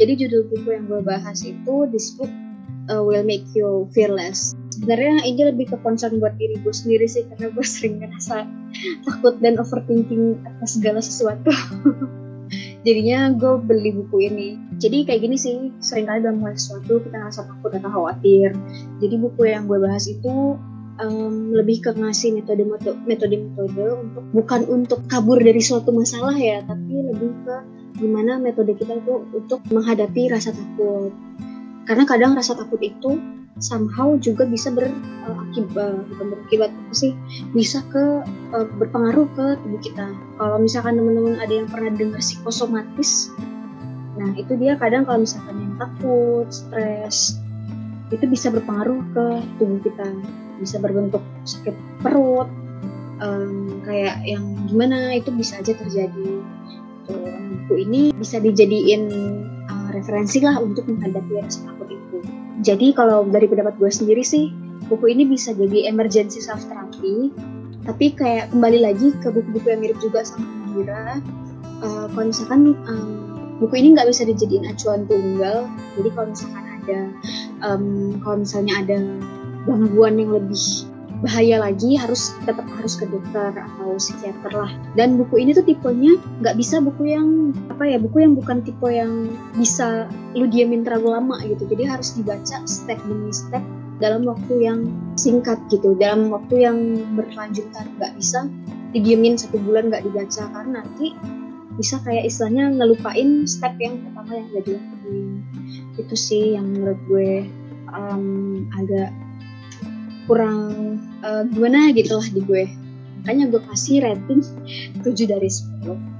Jadi judul buku yang gue bahas itu This Book uh, Will Make You Fearless. Sebenarnya ini lebih ke concern buat diri gue sendiri sih karena gue sering ngerasa takut dan overthinking atas segala sesuatu. Jadinya gue beli buku ini. Jadi kayak gini sih, sering kali dalam mulai sesuatu kita ngerasa takut atau khawatir. Jadi buku yang gue bahas itu um, lebih ke ngasih metode-metode untuk bukan untuk kabur dari suatu masalah ya, tapi lebih ke gimana metode kita itu untuk menghadapi rasa takut. Karena kadang rasa takut itu somehow juga bisa berakibat bukan berakibat apa sih bisa ke uh, berpengaruh ke tubuh kita. Kalau misalkan teman-teman ada yang pernah dengar psikosomatis nah itu dia kadang kalau misalkan yang takut stres itu bisa berpengaruh ke tubuh kita. Bisa berbentuk sakit perut um, kayak yang gimana itu bisa aja terjadi buku ini bisa dijadiin uh, referensi lah untuk menghadapi rasa takut itu. Jadi kalau dari pendapat gue sendiri sih buku ini bisa jadi emergency self therapy tapi kayak kembali lagi ke buku-buku yang mirip juga sama Indira. Uh, kalau misalkan um, buku ini nggak bisa dijadiin acuan tunggal jadi kalau misalkan ada um, kalau misalnya ada gangguan yang lebih bahaya lagi harus tetap harus ke dokter atau psikiater lah. Dan buku ini tuh tipenya nggak bisa buku yang apa ya buku yang bukan tipe yang bisa lu diamin terlalu lama gitu. Jadi harus dibaca step demi step dalam waktu yang singkat gitu. Dalam waktu yang berkelanjutan. Nggak bisa didiemin satu bulan nggak dibaca. Karena nanti bisa kayak istilahnya ngelupain step yang pertama yang udah dilakuin. Itu sih yang menurut gue um, agak kurang uh, gimana gitu lah di gue. Makanya gue kasih rating 7 dari 10